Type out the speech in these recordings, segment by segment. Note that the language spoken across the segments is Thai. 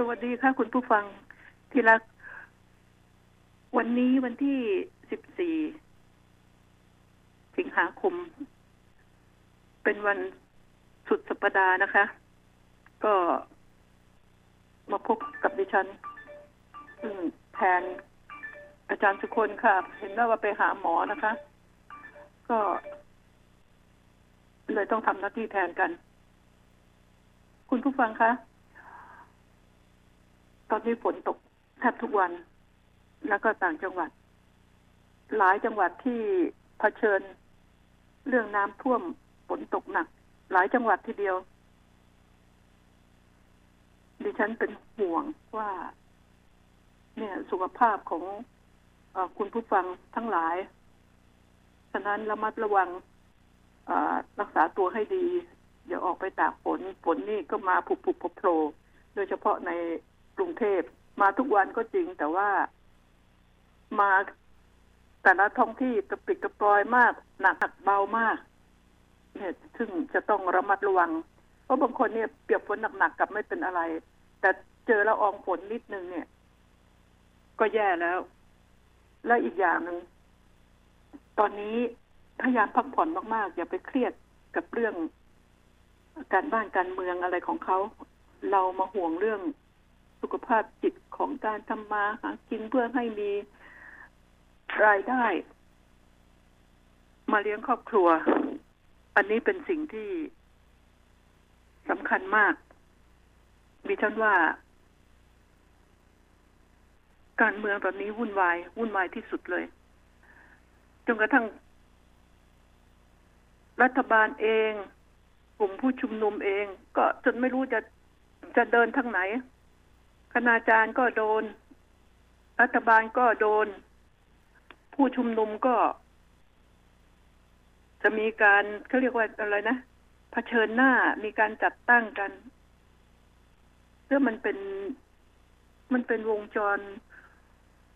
สวัสดีค่ะคุณผู้ฟังที่รัก วันนี้วันที่สิบสี่สิงหาคม เป็นวันสุดสัปดาห์นะคะ ก็มาพบกับดิฉันซึ่งแทนอาจารย์สุคนค่ะ เห็นว่าไปหาหมอนะคะ ก็ เลยต้องทำหน้าที่แทนกัน คุณผู้ฟังคะ ตอนนี้ฝนตกแทบทุกวัน แล้วก็ต่างจังหวัด หลายจังหวัดที่เผชิญเรื่องน้ำท่วมฝนตกหนัก หลายจังหวัดทีเดียว ดิฉันเป็นห่วงว่า เนี่ยสุขภาพของอคุณผู้ฟังทั้งหลาย ฉะนั้นระมัดระวังรักษาตัวให้ดี อย่าออกไปตากฝน ฝนนี่ก็มาผุบผุบโผล่โดยเฉพาะใน กรุงเทพมาทุกวันก็จริง แต่ว่ามาแต่ละท้องที่กระปิดกระปลอยมาก หนักหักเบามาก เนี่ย ซึ่งจะต้องระมัดระวัง เพราะบางคนเนี่ยเปียกฝนหนักๆกับไม่เป็นอะไร แต่เจอละอองฝนนิดนึงเนี่ย ก็แย่แล้ว และอีกอย่างหนึ่งตอนนี้พยายามพักผ่อนมากๆ อย่าไปเครียดกับเรื่องการบ้านการเมืองอะไรของเขา เรามาห่วงเรื่อง สุขภาพจิตของการทำมาหากินเพื่อให้มีรายได้ มาเลี้ยงครอบครัว อันนี้เป็นสิ่งที่สำคัญมากดิฉันว่า การเมืองตอนนี้วุ่นวาย วุ่นวายที่สุดเลย จนกระทั่ง รัฐบาลเอง กลุ่มผู้ชุมนุมเอง ก็จนไม่รู้จะจะเดินทางไหน คณาจารย์ก็โดน รัฐบาลก็โดน ผู้ชุมนุมก็ จะมีการเขาเรียกว่าอะไรนะะเผชิญหน้ามีการจัดตั้งกันเพื่อมันเป็นมันเป็นวงจร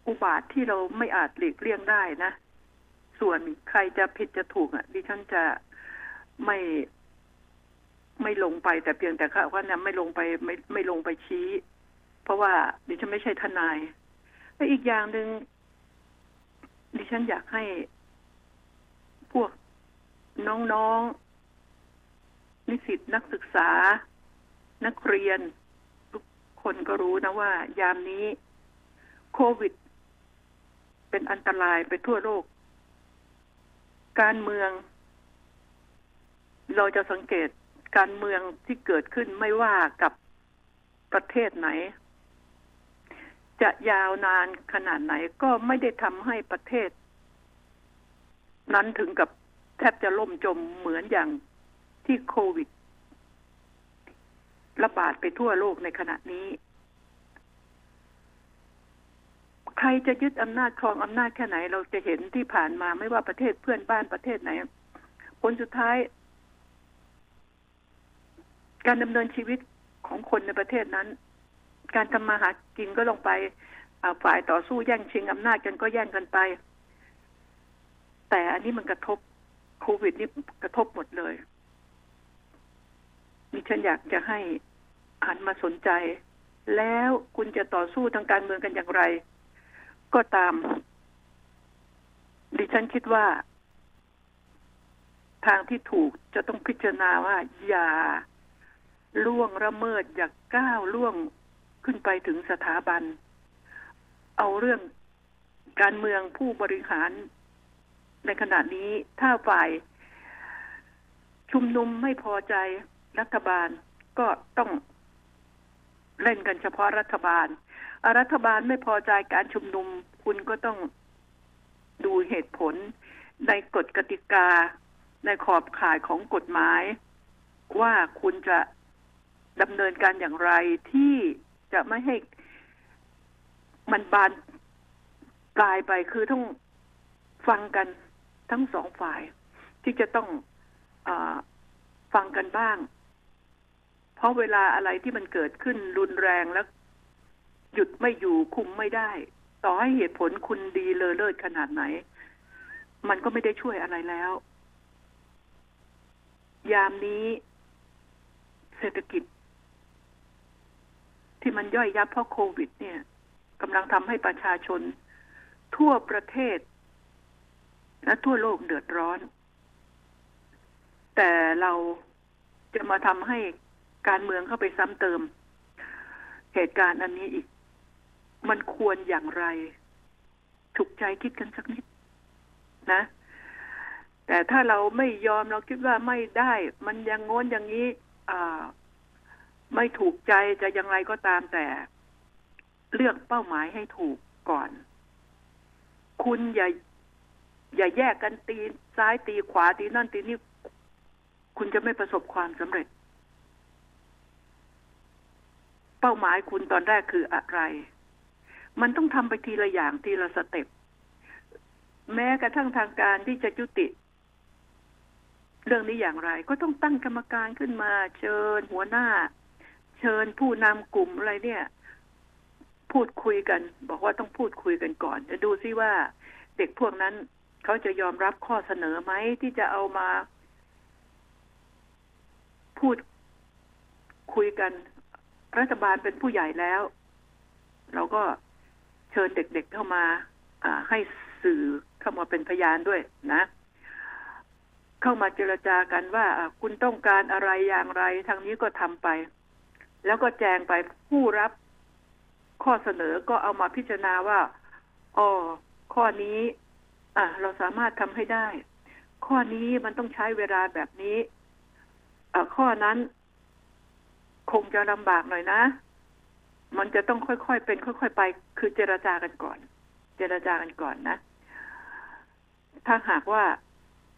อุบาทที่เราไม่อาจหลีกเลี่ยงได้นะ ส่วนใครจะผิดจะถูกอะดิฉันจะไม่ไม่ลงไปแต่เพียงแต่ค่ะว่านี่ยไม่ลงไปไม่ไม่ลงไปชี้ ราะว่าดิฉันไม่ใช่ทนายและอีกอย่างหนึ่งดิฉันอยากให้พวกน้องๆนิสิตนักศึกษา นักเรียน ทุกคนก็รู้นะว่า ยามนี้โควิด เป็นอันตรายไปทั่วโลก การเมือง เราจะสังเกตการเมืองที่เกิดขึ้นไม่ว่ากับประเทศไหน จะยาวนานขนาดไหนก็ไม่ได้ทำให้ประเทศ นั้นถึงกับแทบจะล่มจมเหมือนอย่างที่โควิด ระบาดไปทั่วโลกในขณะนี้ ใครจะยึดอำนาจครองอำนาจแค่ไหน เราจะเห็นที่ผ่านมาไม่ว่าประเทศเพื่อนบ้านประเทศไหน ผลสุดท้าย การดำเนินชีวิตของคนในประเทศนั้น การทำมาหากินก็ลงไปฝ่ายต่อสู้แย่งชิงอำนาจกันก็แย่งกันไป แต่อันนี้มันกระทบโควิดนี่กระทบหมดเลยมีฉันอยากจะให้หันมาสนใจ แล้วคุณจะต่อสู้ทางการเมืองกันอย่างไร ก็ตาม ดิฉันคิดว่า ทางที่ถูกจะต้องพิจารณาว่า อย่าล่วงละเมิดอย่าก้าวล่วง ขึ้นไปถึงสถาบัน เอาเรื่องการเมืองผู้บริหาร ในขณะนี้ถ้าฝ่ายชุมนุมไม่พอใจรัฐบาลก็ต้องเล่นกันเฉพาะรัฐบาล รัฐบาลไม่พอใจการชุมนุม คุณก็ต้องดูเหตุผลในกฎกติกา ในขอบข่ายของกฎหมาย ว่าคุณจะดำเนินการอย่างไรที่ จะไม่ให้มันบานปลายไปคือต้องฟังกันทั้งสองฝ่าย ที่จะต้องอฟังกันบ้าง เพราะเวลาอะไรที่มันเกิดขึ้นรุนแรงแล้ว หยุดไม่อยู่คุมไม่ได้ ต่อให้เหตุผลคุณดีเลอเลิศขนาดไหน มันก็ไม่ได้ช่วยอะไรแล้ว ยามนี้ เศรษฐกิจ ที่มันย่อยยับเพราะโควิด เนี่ยกำลังทำให้ประชาชนทั่วประเทศ และทั่วโลกเดือดร้อน แต่เราจะมาทำให้การเมืองเข้าไปซ้ำเติม เหตุการณ์อันนี้อีก มันควรอย่างไร ถูกใจคิดกันสักนิดนะ แต่ถ้าเราไม่ยอมเราคิดว่าไม่ได้ มันยังงนอย่างนี้อ่า ไม่ถูกใจจะยังไงก็ตามแต่ เลือกเป้าหมายให้ถูกก่อน คุณอย่า อย่าแยกกันตีซ้ายตีขวาตีนั่นตีนี่ คุณจะไม่ประสบความสำเร็จ เป้าหมายคุณตอนแรกคืออะไร มันต้องทำไปทีละอย่างทีละสเต็ปแม้กระทั่งทางการที่จะจุติ เรื่องนี้อย่างไร ก็ต้องตั้งกรรมการขึ้นมา เชิญหัวหน้า เชิญผู้นำกลุ่มอะไรเนี่ย พูดคุยกัน บอกว่าต้องพูดคุยกันก่อน จะดูซิว่าเด็กพวกนั้นเขาจะยอมรับข้อเสนอไหมที่จะเอามา พูดคุยกัน รัฐบาลเป็นผู้ใหญ่แล้ว เราก็เชิญเด็กๆเข้ามา อ่า ให้สื่อเข้ามาเป็นพยานด้วยนะเข้ามาเจรจากันว่าคุณต้องการอะไรอย่างไร ทางนี้ก็ทำไป แล้วก็แจงไปผู้รับข้อเสนอก็เอามาพิจารณาว่าอ๋อข้อนี้ อะ เราสามารถทำให้ได้ ข้อนี้มันต้องใช้เวลาแบบนี้อ่ข้อนั้น คงจะลำบากหน่อยนะ มันจะต้องค่อยๆเป็น ค่อยๆไป คือเจรจากันก่อน เจรจากันก่อนนะ ถ้าหากว่า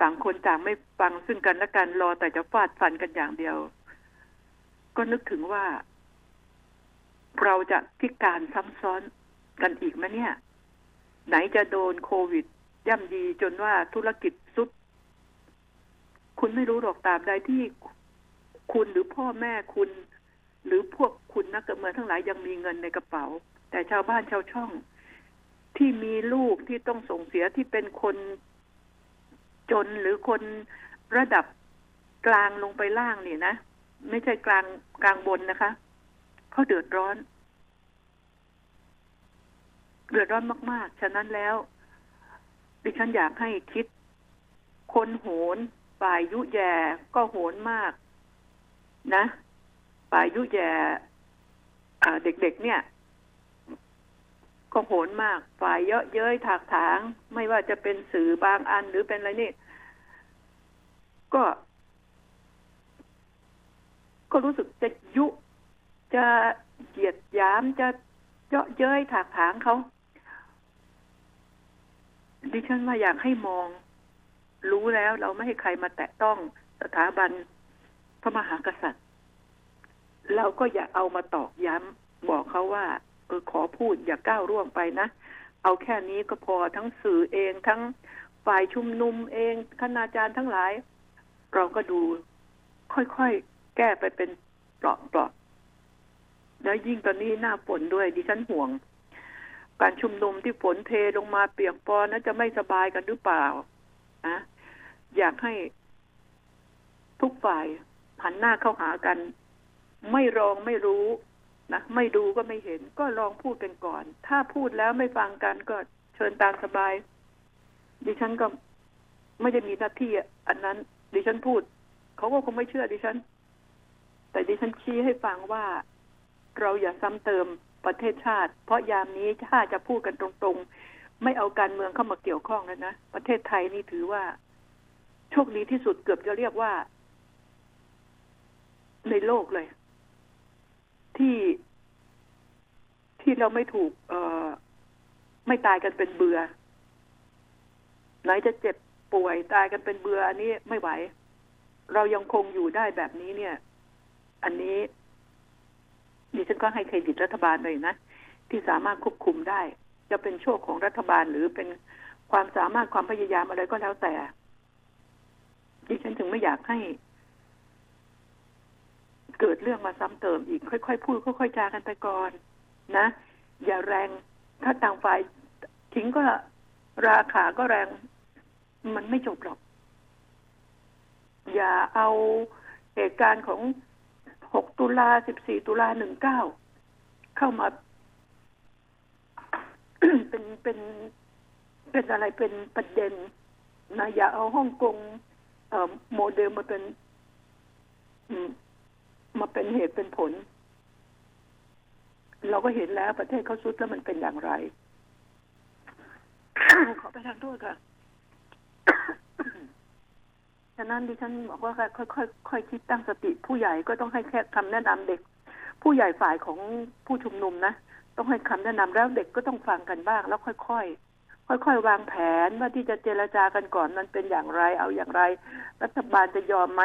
ต่างคนต่างไม่ฟังซึ่งกันและกันรอแต่จะฟาดฟันกันอย่างเดียว ก็นึกถึงว่า เราจะพิการซ้ำซ้อนกันอีกไหมเนี่ย ไหนจะโดนโควิด ย่ำยีจนว่าธุรกิจสุด คุณไม่รู้หรอกตามใดที่คุณหรือพ่อแม่คุณ หรือพวกคุณนักการเมืองทั้งหลายยังมีเงินในกระเป๋า แต่ชาวบ้านชาวช่อง ที่มีลูกที่ต้องส่งเสียที่เป็นคนจนหรือคนระดับกลางลงไปล่างนี่นะ ไม่ใช่กลางกลางบนนะคะเขาเดือดร้อน เดือดร้อนมาก ๆ ฉะนั้นแล้ว ดิฉันอยากให้คิด คนโหนฝ่ายยุแย่ก็โหนมาก นะฝ่ายยุแย่เด็ก ๆ เนี่ย ก็โหนมาก ฝ่ายเยอะเย้ยถากถาง ไม่ว่าจะเป็นสื่อบางอันหรือเป็นอะไรนี่ ก็ ก็รู้สึกจะยุจะเหยียดยามจะเยาะเย้ยถากถางเขา ดิฉันว่าอยากให้มอง รู้แล้วเราไม่ให้ใครมาแตะต้องสถาบันพระมหากษัตริย์ เราก็อย่าเอามาตอกย้ำบอกเขาว่า เออขอพูดอย่าก้าวร่วงไปนะ เอาแค่นี้ก็พอทั้งสื่อเองทั้งฝ่ายชุมนุมเองคณาจารย์ทั้งหลาย เราก็ดูค่อยๆ แก้ไปเป็นเปลาะๆแล้วยิ่งตอนนี้หน้าฝนด้วย ดิฉันห่วง การชุมนุมที่ฝนเทลงมาเปียกปอนนั้นจะไม่สบายกันหรือเปล่าอะอยากให้ทุกฝ่ายหันหน้าเข้าหากัน ไม่รองไม่รู้นะไม่ดูก็ไม่เห็น ก็ลองพูดกันก่อน ถ้าพูดแล้วไม่ฟังกันก็เชิญตามสบาย ดิฉันก็ไม่ได้มีหน้าที่อันนั้น ดิฉันพูด เขาก็คงไม่เชื่อดิฉัน แต่ดิฉันชี้ให้ฟังว่า เราอย่าซ้ำเติมประเทศชาติ เพราะยามนี้ถ้าจะพูดกันตรงๆ ไม่เอาการเมืองเข้ามาเกี่ยวข้องแล้วนะประเทศไทยนี่ถือว่า โชคดีที่สุดเกือบจะเรียกว่า ในโลกเลย ที่ที่เราไม่ถูก เอ่อ ไม่ตายกันเป็นเบือไหนจะเจ็บป่วยตายกันเป็นเบื่ออันนี้ไม่ไหว เรายังคงอยู่ได้แบบนี้เนี่ย อันนี้ดิฉันก็ให้เครดิตรัฐบาลเลยนะ ที่สามารถควบคุมได้ จะเป็นโชคของรัฐบาลหรือเป็นความสามารถความพยายามอะไรก็แล้วแต่ ดิฉันถึงไม่อยากให้ เกิดเรื่องมาซ้ำเติมอีก ค่อยๆพูดค่อยๆจากันไปก่อน นะ อย่าแรง ถ้าต่างฝ่ายทิ้งก็ราคาก็แรง มันไม่จบหรอก อย่าเอาเหตุการณ์ของ 6 ตุลา 14 ตุลา 19 เข้ามา เป็นเป็นเป็นอะไรเป็นประเด็นนะอย่าเอาฮ่องกงเอ่อโมเดลมาเป็นมมาเป็นเหตุเป็นผล เราก็เห็นแล้วประเทศเขาสุดแล้วมันเป็นอย่างไร ขอไปทางโทษค่ะ ฉะนั้นดิฉันบอกว่าค่อยค่อยค่อยคิดตั้งสติ ผู้ใหญ่ก็ต้องให้แค่คำแนะนำเด็ก ผู้ใหญ่ฝ่ายของผู้ชุมนุมนะต้องให้คำแนะนำแล้วเด็กก็ต้องฟังกันบ้าง แล้วค่อยๆค่อยๆวางแผนว่าที่จะเจรจากันก่อนมันเป็นอย่างไร เอาอย่างไร รัฐบาลจะยอมไหม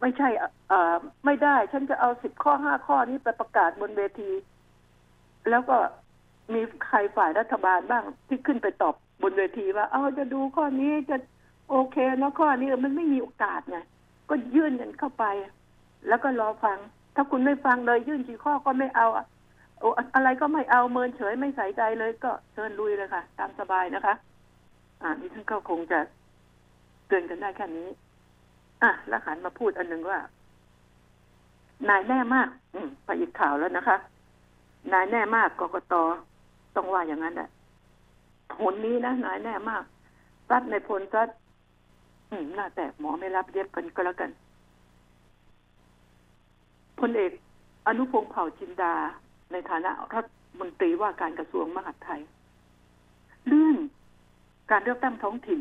ไม่ใช่เอ่อไม่ได้ ฉันจะเอาสิบข้อห้าข้อนี้ไปประกาศบนเวที แล้วก็มีใครฝ่ายรัฐบาลบ้างที่ขึ้นไปตอบบนเวทีว่า เอาจะดูข้อนี้จะ โอเคนะข้อนี้มันไม่มีโอกาสไงก็ยื่นกันเข้าไป แล้วก็รอฟัง ถ้าคุณไม่ฟังเลยยื่นกี่ข้อก็ไม่เอาอะโออะไรก็ไม่เอาเมินเฉยไม่ใส่ใจเลย ก็เชิญลุยเลยค่ะ ตามสบายนะคะ อ่านี่ท่านก็คงจะเตือนกันได้แค่นี้ อะแล้วหันมาพูดอันหนึ่งว่า นายแน่มาก อืมไปอีกข่าวแล้วนะคะ นายแน่มากกกตต้องว่าอย่างนั้นแหละผลนี้นะนายแน่มากซัดในพลซัด อืมหน้าแตกหมอไม่รับเย็บกันก็แล้วกันพลเอกอนุพงษ์เผ่าจินดา ในฐานะรัฐมนตรีว่าการกระทรวงมหาดไทย เรื่องการเลือกตั้งท้องถิ่น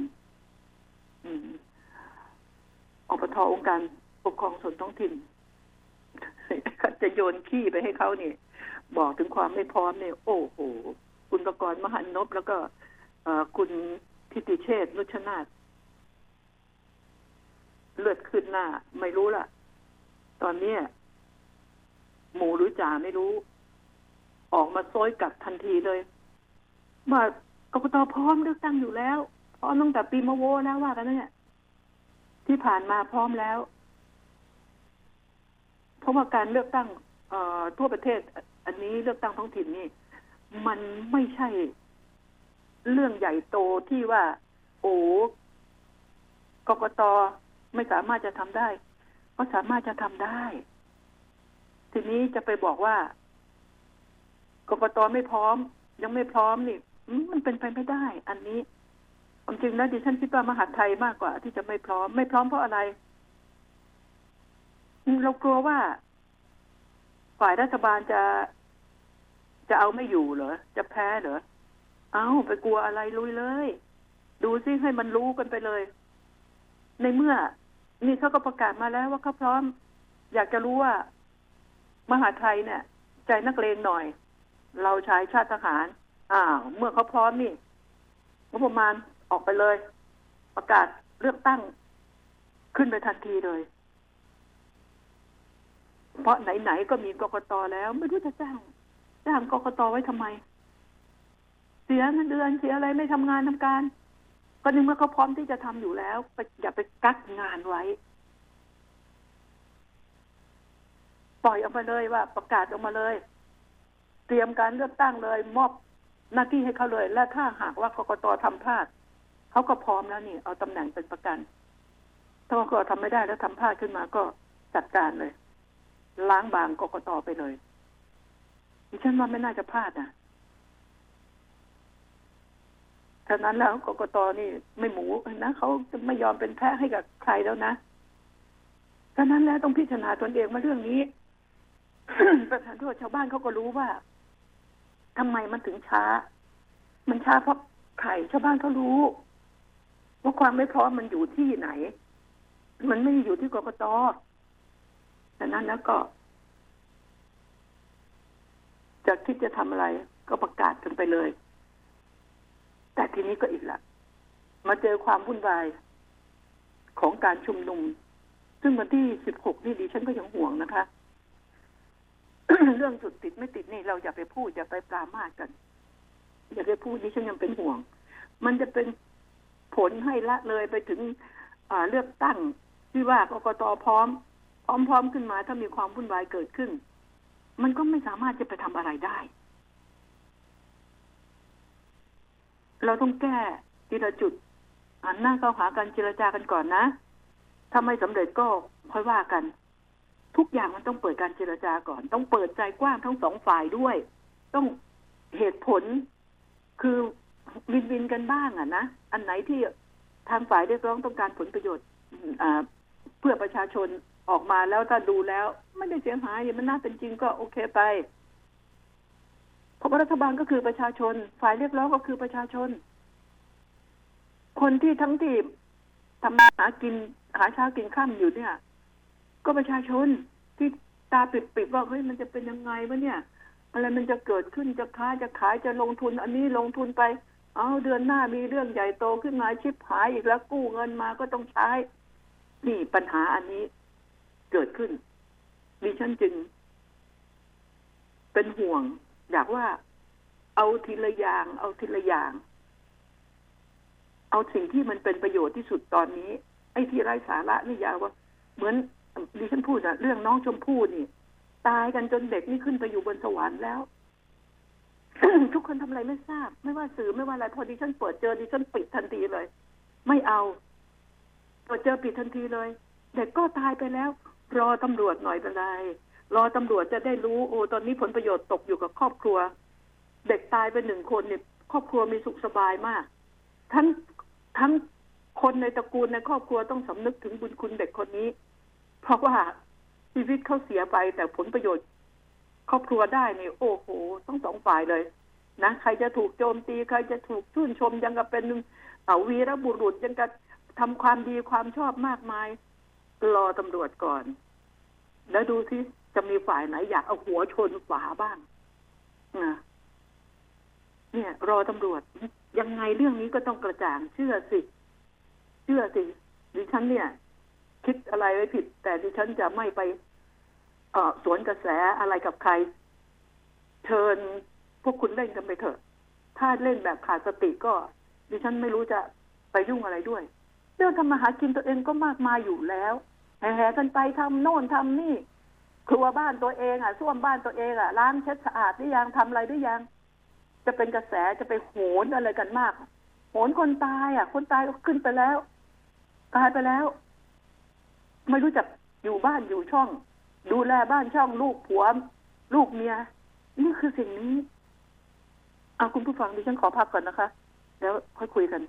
อปทองค์การปกครองส่วนท้องถิ่นจะโยนขี้ไปให้เขาเนี่ยบอกถึงความไม่พร้อมเนี่ยโอ้โห คุณประกรณ์มหันนบแล้วก็คุณทิติเชษนุชนาธ เลือดขึ้นหน้า ไม่รู้ละตอนเนี้ยหมูหรือจ่าไม่รู้ ออกมาโซยกลับทันทีเลยว่ากกตพร้อมเลือกตั้งอยู่แล้วพร้อมตั้งแต่ปีมะโวแล้วว่ากันเนี่ยที่ผ่านมาพร้อมแล้ว เพราะว่าการเลือกตั้ง เอ่อทั่วประเทศ อันนี้เลือกตั้งท้องถิ่นนี่ มันไม่ใช่ เรื่องใหญ่โตที่ว่า โอ้กกต ไม่สามารถจะทำได้ ก็สามารถจะทำได้ ทีนี้จะไปบอกว่ากกตไม่พร้อม ยังไม่พร้อมนี่มันเป็นไปไม่ได้ อันนี้ความจริงนะดิฉันคิดว่ามหาไทยมากกว่า ที่จะไม่พร้อม ไม่พร้อมเพราะอะไร เรากลัวว่า ฝ่ายรัฐบาลจะจะเอาไม่อยู่เหรอ จะแพ้เหรอ เอาไปกลัวอะไรลุยเลย ดูซิให้มันรู้กันไปเลย ในเมื่อ นี่เขาก็ประกาศมาแล้วว่าเขาพร้อม อยากจะรู้ว่ามหาไทยเนี่ย ใจนักเลงหน่อย เราใช้ชาติทหาร อ่า เมื่อเขาพร้อมนี่งบประมาณออกไปเลย ประกาศเลือกตั้งขึ้นไปทันทีเลย เพราะไหนๆก็มีกกตแล้วไม่รู้จะจ้างจ้างกกตไว้ทำไม เสียเงินเดือนเสียอะไรไม่ทำงานทำการ ก็นึกว่าเขาพร้อมที่จะทำอยู่แล้วอย่าไปกักงานไว้ ปล่อยออกมาเลยว่า ประกาศออกมาเลย เตรียมการเลือกตั้งเลย มอบหน้าที่ให้เขาเลย และถ้าหากว่ากกตทำพลาดเขาก็พร้อมแล้วนี่ เอาตำแหน่งเป็นประกัน ถ้ากกตทำไม่ได้แล้วทำพลาดขึ้นมาก็จัดการเลย ล้างบางกกตไปเลยดิฉันว่าไม่น่าจะพลาดนะ ฉะนั้นแล้วกกตนี่ไม่หมูนะเขาจะไม่ยอมเป็นแพ้ให้กับใครแล้วนะฉะนั้นแล้วต้องพิจารณาตนเองมาเรื่องนี้ประธานโทษชาวบ้านเขาก็รู้ว่าทำไมมันถึงช้า มันช้าเพราะไข่ชาวบ้านเขารู้ว่าความไม่พร้อมมันอยู่ที่ไหน มันไม่อยู่ที่กกตฉะนั้นแล้วก็จะคิดจะทำอะไรก็ประกาศกันไปเลย แต่ทีนี้ก็อีกละมาเจอความวุ่นวายของการชุมนุม ซึ่งวันที่สิบหกนี่ดิฉันก็ยังห่วงนะคะ เรื่องจุดติดไม่ติดนี่เราอย่าไปพูดอย่าไปปรามาสกัน อย่าไปพูดดิฉันยังเป็นห่วง มันจะเป็นผลให้ละเลยไปถึงเลือกตั้งที่ว่ากกตพร้อม พร้อมๆขึ้นมาถ้ามีความวุ่นวายเกิดขึ้น มันก็ไม่สามารถจะไปทำอะไรได้ เราต้องแก้ทีละจุดอันหน้าเข้าหากันเจรจากันก่อนนะ ถ้าไม่สำเร็จก็ค่อยว่ากัน ทุกอย่างมันต้องเปิดการเจรจาก่อน ต้องเปิดใจกว้างทั้งสองฝ่ายด้วย ต้องเหตุผลคือวินวินกันบ้างอะนะอันไหนที่ทางฝ่ายเรียกร้องต้องการผลประโยชน์อ่าเพื่อประชาชนออกมาแล้วถ้าดูแล้ว ไม่ได้เสียหายมันน่าเป็นจริงก็โอเคไป ราะรัฐบาลก็คือประชาชน ฝ่ายเรียกร้องก็คือประชาชน คนที่ทั้งที่ทำมาหากินหาเช้ากินข้ามอยู่เนี่ย ก็ประชาชนที่ตาปิดๆว่าเฮ้ยมันจะเป็นยังไงวะเนี่ย อะไรมันจะเกิดขึ้นจะค้าจะขายจะลงทุน อันนี้ลงทุนไป เอาเดือนหน้ามีเรื่องใหญ่โตขึ้นมาชิบหายอีกแล้วกู้เงินมาก็ต้องใช้ นี่ปัญหาอันนี้เกิดขึ้นดิฉันจึง เป็นห่วง อยากว่าเอาทีละอย่าง เอาทีละอย่าง เอาสิ่งที่มันเป็นประโยชน์ที่สุดตอนนี้ ไอ้ที่ไร้สาระนี่อย่าว่า เหมือนดิฉันพูดอะเรื่องน้องชมพู่นี่ ตายกันจนเด็กนี่ขึ้นไปอยู่บนสวรรค์แล้วทุกคนทำอะไรไม่ทราบ ไม่ว่าสื่อไม่ว่าอะไรพอดิฉันเปิดเจอดิฉันปิดทันทีเลย ไม่เอาเปิดเจอปิดทันทีเลย เด็กก็ตายไปแล้ว รอตำรวจหน่อยเป็นไร รอตำรวจจะได้รู้โอ้ตอนนี้ผลประโยชน์ตกอยู่กับครอบครัว เด็กตายไปหนึ่งคนเนี่ยครอบครัวมีสุขสบายมาก ทั้งทั้งคนในตระกูลในครอบครัวต้องสำนึกถึงบุญคุณเด็กคนนี้ เพราะว่าชีวิตเขาเสียไปแต่ผลประโยชน์ ครอบครัวได้เนี่ยโอ้โหต้องสองฝ่ายเลยนะใครจะถูกโจมตีใครจะถูกชื่นชมยังกับเป็นเอาวีรบุรุษยังกับทำความดีความชอบมากมาย รอตำรวจก่อน แล้วดูสิ จะมีฝ่ายไหนอยากเอาหัวชนฝาบ้างนะเนี่ย รอตำรวจ ยังไงเรื่องนี้ก็ต้องกระจ่างเชื่อสิ เชื่อสิดิฉันเนี่ย คิดอะไรไว้ผิด แต่ดิฉันจะไม่ไปเออสวนกระแสอะไรกับใคร เชิญพวกคุณเล่นกันไปเถอะ ถ้าเล่นแบบขาดสติก็ ดิฉันไม่รู้จะไปยุ่งอะไรด้วย เรื่องทำมาหากินตัวเองก็มากมายอยู่แล้วแห่กันไปทำโน่นทำนี่ ครัวบ้านตัวเองอะส้วมบ้านตัวเองอะล้างเช็ดสะอาดหรือยังทำอะไรหรือยัง จะเป็นกระแสจะไปโหนอะไรกันมาก โหนคนตายอะ คนตายก็ขึ้นไปแล้ว ตายไปแล้ว ไม่รู้จักอยู่บ้านอยู่ช่อง ดูแลบ้านช่องลูกผัวลูกเมียนี่คือสิ่งนี้เอาคุณผู้ฟังดิฉันขอพักก่อนนะคะ แล้วค่อยคุยกัน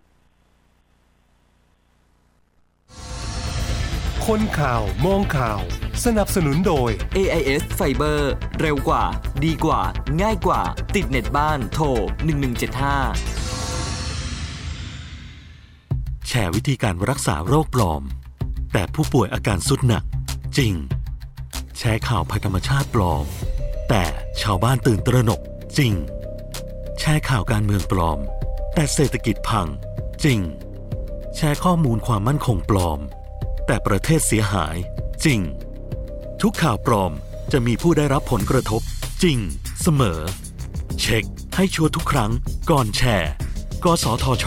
คนข่าวมองข่าว สนับสนุนโดย AIS Fiber เร็วกว่า ดีกว่า ง่ายกว่า ติดเน็ตบ้าน โทร 1175 แชร์วิธีการรักษาโรคปลอม แต่ผู้ป่วยอาการสุดหนัก จริง แชร์ข่าวภัยธรรมชาติปลอม แต่ชาวบ้านตื่นตระหนก จริง แชร์ข่าวการเมืองปลอม แต่เศรษฐกิจพัง จริง แชร์ข้อมูลความมั่นคงปลอม แต่ประเทศเสียหาย จริง ทุกข่าวปลอมจะมีผู้ได้รับผลกระทบ จริง เสมอ เช็คให้ชัวร์ทุกครั้งก่อนแชร์ กสทช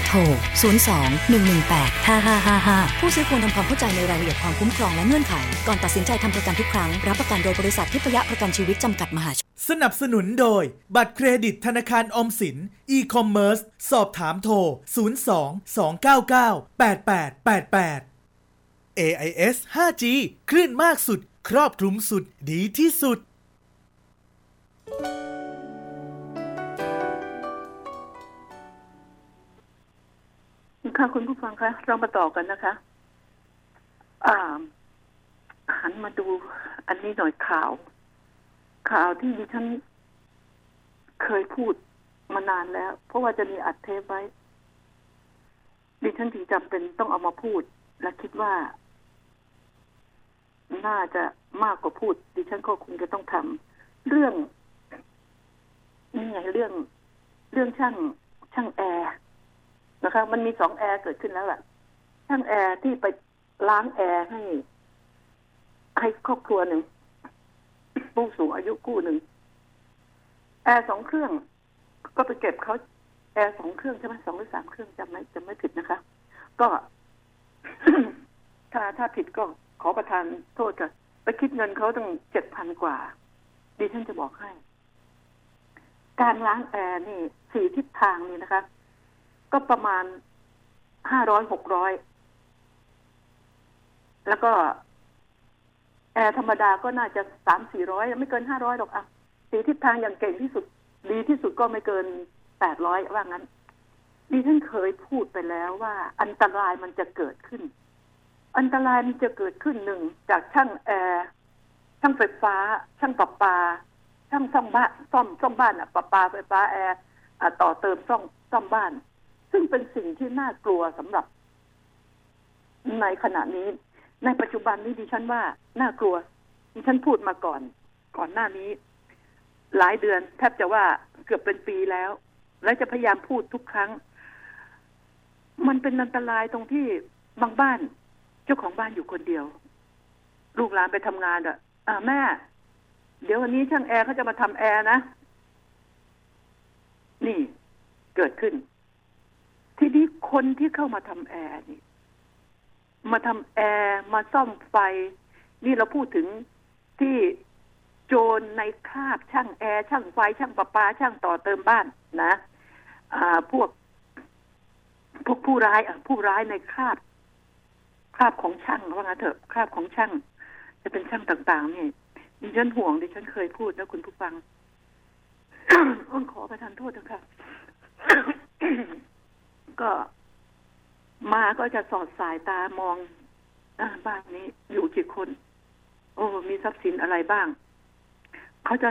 ทร 02 118 5555 ผู้ซื้อควรทำความเข้าใจในรายละเอียดความคุ้มครองและเงื่อนไข ก่อนตัดสินใจทำประกันทุกครั้ง รับประกันโดยบริษัททิพยประกันชีวิตจำกัดมหาชน สนับสนุนโดย บัตรเครดิตธนาคารอมสิน e-commerce สอบถามโทร 02 299 8888 AIS 5G คลื่นมากสุด ครอบคลุมสุด ดีที่สุด ค่ะคุณผู้ฟังคะเรามาต่อกันนะคะอ่าหันมาดูอันนี้หน่อยข่าว ข่าวที่ดิฉันเคยพูดมานานแล้ว เพราะว่าจะมีอัดเทปไว้ดิฉันจึงจำเป็นต้องเอามาพูด และคิดว่า น่าจะมากกว่าพูด ดิฉันก็คงจะต้องทำเรื่องนี่ไงเรื่อง เรื่องช่างช่างแอร์ นะคะ มันมีสองแอร์เกิดขึ้นแล้วล่ะช่างแอร์ที่ไปล้างแอร์ให้ ให้ครอบครัวหนึ่งผู้สูงอายุกู้หนึ่งแอร์สองเครื่อง ก็ไปเก็บเขาแอร์สองเครื่องใช่ไหมสองหรือสามเครื่องจำไม่จำไม่ผิดนะคะ ก็ ถ้าถ้าผิดก็ขอประทานโทษค่ะไปคิดเงินเขาตั้งเจ็ดพันกว่า ดิฉันจะบอกให้ การล้างแอร์นี่สี่ทิศทางนี่นะคะ ก็ประมาณห้าร้อยหกร้อยแล้วก็ แอร์ธรรมดาก็น่าจะสามสี่ร้อยไม่เกินห้าร้อยหรอกอะสีทิศทางอย่างเก่งที่สุด ดีที่สุดก็ไม่เกินแปดร้อยว่างั้นดิฉันเคยพูดไปแล้วว่า อันตรายมันจะเกิดขึ้น อันตรายมันจะเกิดขึ้นหนึ่งจากช่างแอร์ช่างไฟฟ้า ช่างประปา ช่างซ่อมบ้านซ่อมซ่อมบ้านอะประปาไฟฟ้าแอร์ต่อเติมซ่อมซ่อมบ้าน ซึ่งเป็นสิ่งที่น่ากลัวสำหรับ ในขณะนี้ ในปัจจุบันนี้ดิฉันว่าน่ากลัวดิฉันพูดมาก่อน ก่อนหน้านี้ หลายเดือนแทบจะว่าเกือบเป็นปีแล้ว และจะพยายามพูดทุกครั้ง มันเป็นอันตรายตรงที่บางบ้าน เจ้าของบ้านอยู่คนเดียว ลูกหลานไปทำงานอะอ่าแม่ เดี๋ยววันนี้ช่างแอร์เขาจะมาทำแอร์นะนี่เกิดขึ้น ทีนี้คนที่เข้ามาทำแอร์นี่ มาทำแอร์มาซ่อมไฟ นี่เราพูดถึงที่โจรในคาบช่างแอร์ช่างไฟช่างประปา ช่างต่อเติมบ้านนะอ่าพวกพวกผู้ร้ายอะผู้ร้ายในคาบคาบของช่างว่างั้นเถอะคาบของช่าง จะเป็นช่างต่างๆนี่ดิฉันห่วงดิฉันเคยพูดนะคุณผู้ฟังอ้นขอประทานโทษนะคะ ก็ มาก็จะสอดสายตามองอบ้านนี้อยู่กี่คน โอ้มีทรัพย์สินอะไรบ้าง เขาจะ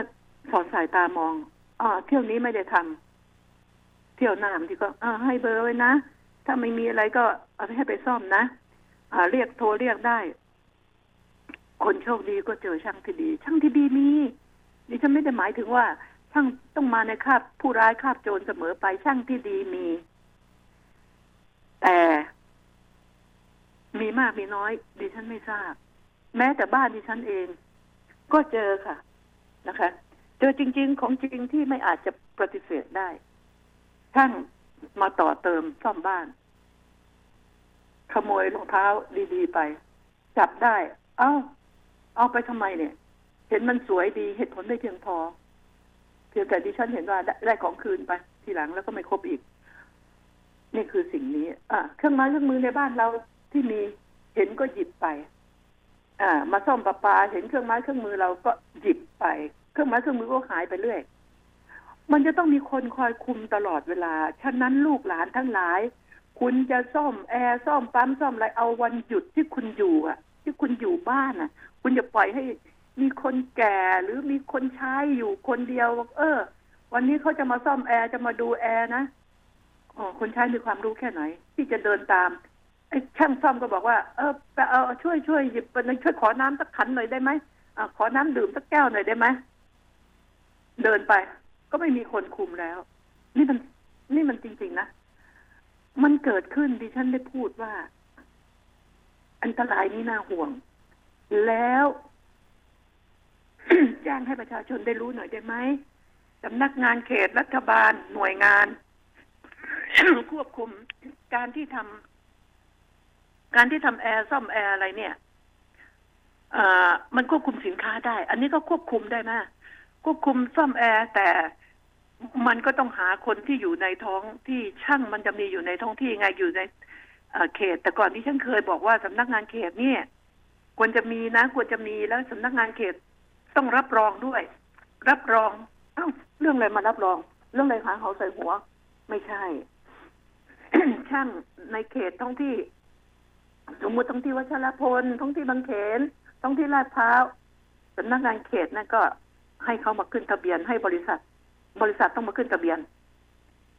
สอดสายตามองอ่าเที่ยวนี้ไม่ได้ทำเที่ยวหน้าบางทีก็อ่าให้เบอร์ไว้นะ ถ้าไม่มีอะไรก็เอาไปให้ไปซ่อมนะอ่า เรียกโทรเรียกได้ คนโชคดีก็เจอช่างที่ดี ช่างที่ดีมีดิฉันไม่ได้หมายถึงว่าช่างต้องมาในคาบผู้ร้ายคาบโจรเสมอไปช่างที่ดีมี แต่มีมากมีน้อย ดิฉันไม่ทราบ แม้แต่บ้านดิฉันเอง ก็เจอค่ะนะคะ เจอจริง ๆ ของจริงที่ไม่อาจจะปฏิเสธได้ช่างมาต่อเติมซ่อมบ้าน ขโมยรองเท้าดีๆไป จับได้ เอ้า เอาไปทำไมเนี่ย เห็นมันสวยดีเหตุผลไม่เพียงพอ เพียงแต่ดิฉันเห็นว่าได้ของคืนไป ทีหลังแล้วก็ไม่ครบอีก นี่คือสิ่งนี้ อ่าเครื่องไม้เครื่องมือในบ้านเราที่มีเห็นก็หยิบไป อ่า มาซ่อมประปา เห็นเครื่องไม้เครื่องมือเราก็หยิบไป เครื่องไม้เครื่องมือก็หายไปเรื่อย มันจะต้องมีคนคอยคุมตลอดเวลา ฉะนั้นลูกหลานทั้งหลาย คุณจะซ่อมแอร์ซ่อมปั๊มซ่อมอะไรเอาวันหยุดที่คุณอยู่อะ ที่คุณอยู่บ้านอะ คุณอย่าปล่อยให้มีคนแก่หรือมีคนใช้อยู่คนเดียว เออ วันนี้เขาจะมาซ่อมแอร์จะมาดูแอร์นะ คนใช้มีความรู้แค่ไหน ที่จะเดินตามไอ้ช่างซ่อมก็บอกว่า เออไปเอาช่วยช่วยหยิบไปช่วยขอน้ำสักขันหน่อยได้ไหมอ่ขอน้ำดื่มสักแก้วหน่อยได้ไหมเดินไป ก็ไม่มีคนคุมแล้ว นี่มันนี่มันจริง ๆ นะ มันเกิดขึ้นดิฉันได้พูดว่า อันตรายนี้น่าห่วง แล้วแจ้งให้ประชาชนได้รู้หน่อยได้ไหมสำนักงานเขตรัฐบาลหน่วยงาน ควบคุมการที่ทำการที่ทำแอร์ซ่อมแอร์อะไรเนี่ยเอ่อมันควบคุมสินค้าได้ อันนี้ก็ควบคุมได้นะควบคุมซ่อมแอร์แต่มันก็ต้องหาคนที่อยู่ในท้องที่ช่างมันจะมีอยู่ในท้องที่ไงอยู่ในเขต แต่ก่อนที่ฉันเคยบอกว่าสำนักงานเขตเนี่ย ควรจะมีนะ ควรจะมีแล้วสำนักงานเขตต้องรับรองด้วย รับรอง เอ้า เรื่องอะไรมารับรอง เรื่องอะไรหาเขาใส่หัว ไม่ใช่ ช่างในเขตท้องที่ สมมติท้องที่วัชรพลท้องที่บางเขนท้องที่ลาดพร้าวสำนักงานเขตนั่นก็ให้เขามาขึ้นทะเบียนให้บริษัท บริษัทต้องมาขึ้นทะเบียน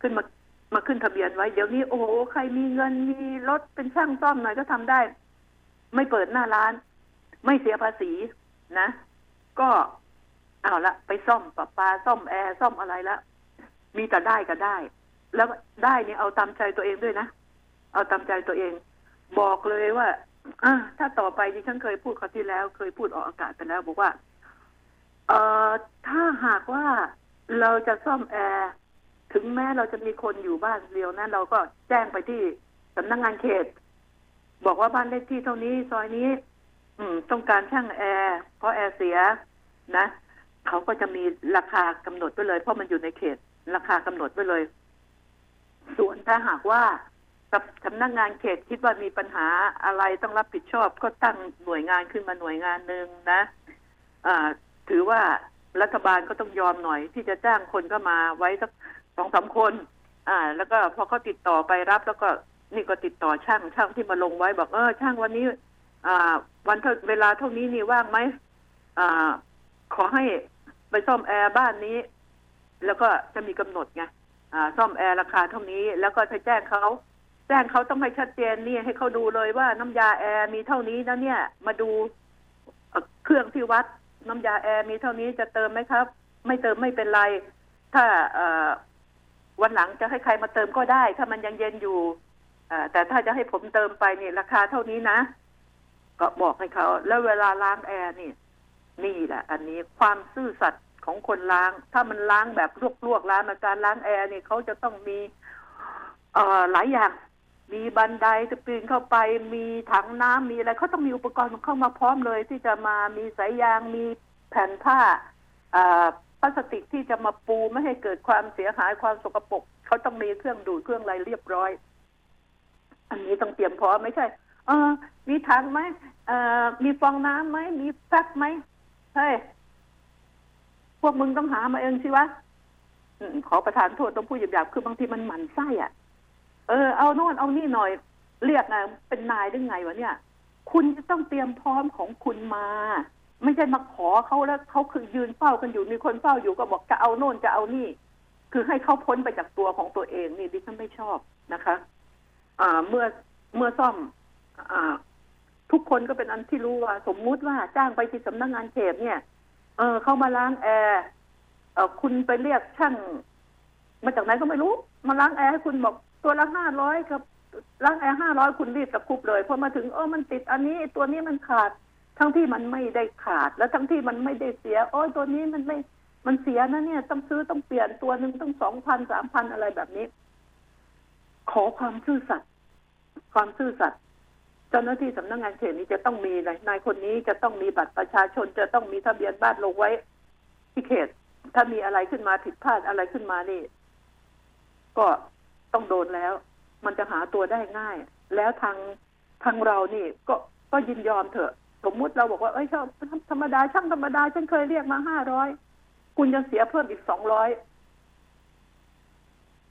ขึ้นมามาขึ้นทะเบียนไว้ เดี๋ยวนี้โอ้โหใครมีเงินมีรถเป็นช่างซ่อมหน่อยก็ทำได้ ไม่เปิดหน้าร้าน ไม่เสียภาษีนะ ก็เอาละไปซ่อมประปาซ่อมแอร์ซ่อมอะไรละมีแต่ได้ก็ได้ แล้วได้เนี่ยเอาตามใจตัวเองด้วยนะ เอาตามใจตัวเอง บอกเลยว่าอะถ้าต่อไปที่ฉันเคยพูดคราวที่แล้ว เคยพูดออกอากาศไปแล้ว บอกว่า เอ่อถ้าหากว่าเราจะซ่อมแอร์ถึงแม้เราจะมีคนอยู่บ้านเดียวนะเราก็แจ้งไปที่สำนักงงานเขต บอกว่าบ้านเลขที่เท่านี้ซอยนี้ อืม ต้องการช่างแอร์เพราะแอร์เสียนะเขาก็จะมีราคากำหนดไว้เลย เพราะมันอยู่ในเขต ราคากำหนดไว้เลย ส่วนถ้าหากว่ากับสำนักงานเขตคิดว่ามีปัญหาอะไรต้องรับผิดชอบ ก็ตั้งหน่วยงานขึ้นมาหน่วยงานหนึ่งนะอ่าถือว่ารัฐบาลก็ต้องยอมหน่อย ที่จะจ้างคนก็มาไว้สักสองสามคน อ่า แล้วก็พอเขาติดต่อไปรับ แล้วก็นี่ก็ติดต่อช่างช่างที่มาลงไว้บอกเออช่างวันนี้ อ่า วันเวลาเท่านี้นี่ว่างไหมอ่า ขอให้ไปซ่อมแอร์บ้านนี้ แล้วก็จะมีกำหนดไง ซ่อมแอร์ราคาเท่านี้ แล้วก็จะแจ้งเขาแจ้งเขาต้องให้ชัดเจนนี่ให้เขาดูเลยว่าน้ำยาแอร์มีเท่านี้นะเนี่ย มาดูเครื่องที่วัด น้ำยาแอร์มีเท่านี้จะเติมไหมครับ ไม่เติมไม่เป็นไร ถ้าวันหลังจะให้ใครมาเติมก็ได้ ถ้ามันยังเย็นอยู่แต่ถ้าจะให้ผมเติมไปเนี่ยราคาเท่านี้นะ ก็บอกให้เขา แล้วเวลาล้างแอร์นี่ นี่แหละ อันนี้ความซื่อสัตย์ ของคนล้าง ถ้ามันล้างแบบลวกๆล้างมาการล้างแอร์เนี่ยเขาจะต้องมีเอ่อหลายอย่าง มีบันไดจะปีนเข้าไป มีถังน้ำมีอะไรเขาต้องมีอุปกรณ์เข้ามาพร้อมเลย ที่จะมามีสายยางมีแผ่นผ้าอ่าพลาสติกที่จะมาปูไม่ให้เกิดความเสียหายความสกปรกเขาต้องมีเครื่องดูดเครื่องอะไรเรียบร้อย อันนี้ต้องเตรียมพร้อมไม่ใช่เออมีถังไหมเอ่อมีฟองน้ำไหมมีแฟบไหมเฮ้ย พวกมึงต้องหามาเองสิวะอืมขอประทานโทษต้องพูดหยาบๆคือบางทีมันหมันไส้อะ เออเอาโน่นเอานี่หน่อย เรียกไงเป็นนายได้ไงวะเนี่ย คุณจะต้องเตรียมพร้อมของคุณมา ไม่ใช่มาขอเขาแล้วเขาคือยืนเฝ้ากันอยู่มีคนเฝ้าอยู่ก็บอกจะเอาโน่นจะเอานี่ คือให้เขาพ้นไปจากตัวของตัวเองนี่ดิฉันไม่ชอบนะคะ อ่าเมื่อเมื่อซ่อม อ่า ทุกคนก็เป็นอันที่รู้ว่า สมมุติว่าจ้างไปที่สำนักงานเขตเนี่ย เออเขามาล้างแอร์เออคุณไปเรียกช่างมาจากไหนก็ไม่รู้ มาล้างแอร์ให้คุณบอกตัวละห้าร้อยครับล้างแอร์ห้าร้อยคุณรีบตะคุบเลยพอมาถึงเออมันติดอันนี้ตัวนี้มันขาด ทั้งที่มันไม่ได้ขาด แล้วทั้งที่มันไม่ได้เสียโอ้ยตัวนี้มันไม่มันเสียนะเนี่ย ต้องซื้อต้องเปลี่ยนตัวหนึ่งต้องสองพันสามพันอะไรแบบนี้ ขอความซื่อสัตย์ความซื่อสัตย์ เจ้าหน้าที่สำนักงานเขตนี้จะต้องมีนายนายคนนี้จะต้องมีบัตรประชาชนจะต้องมีทะเบียนบ้านลงไว้ ที่เขต ถ้ามีอะไรขึ้นมาผิดพลาดอะไรขึ้นมานี่ ก็ต้องโดนแล้ว มันจะหาตัวได้ง่าย แล้วทางทางเรานี่ ก็ก็ยินยอมเถอะ สมมุติเราบอกว่าเอ้ยชอบธรรมดาช่างธรรมดาฉันเคยเรียกมาห้าร้อยคุณจะเสียเพิ่มอีกสองร้อย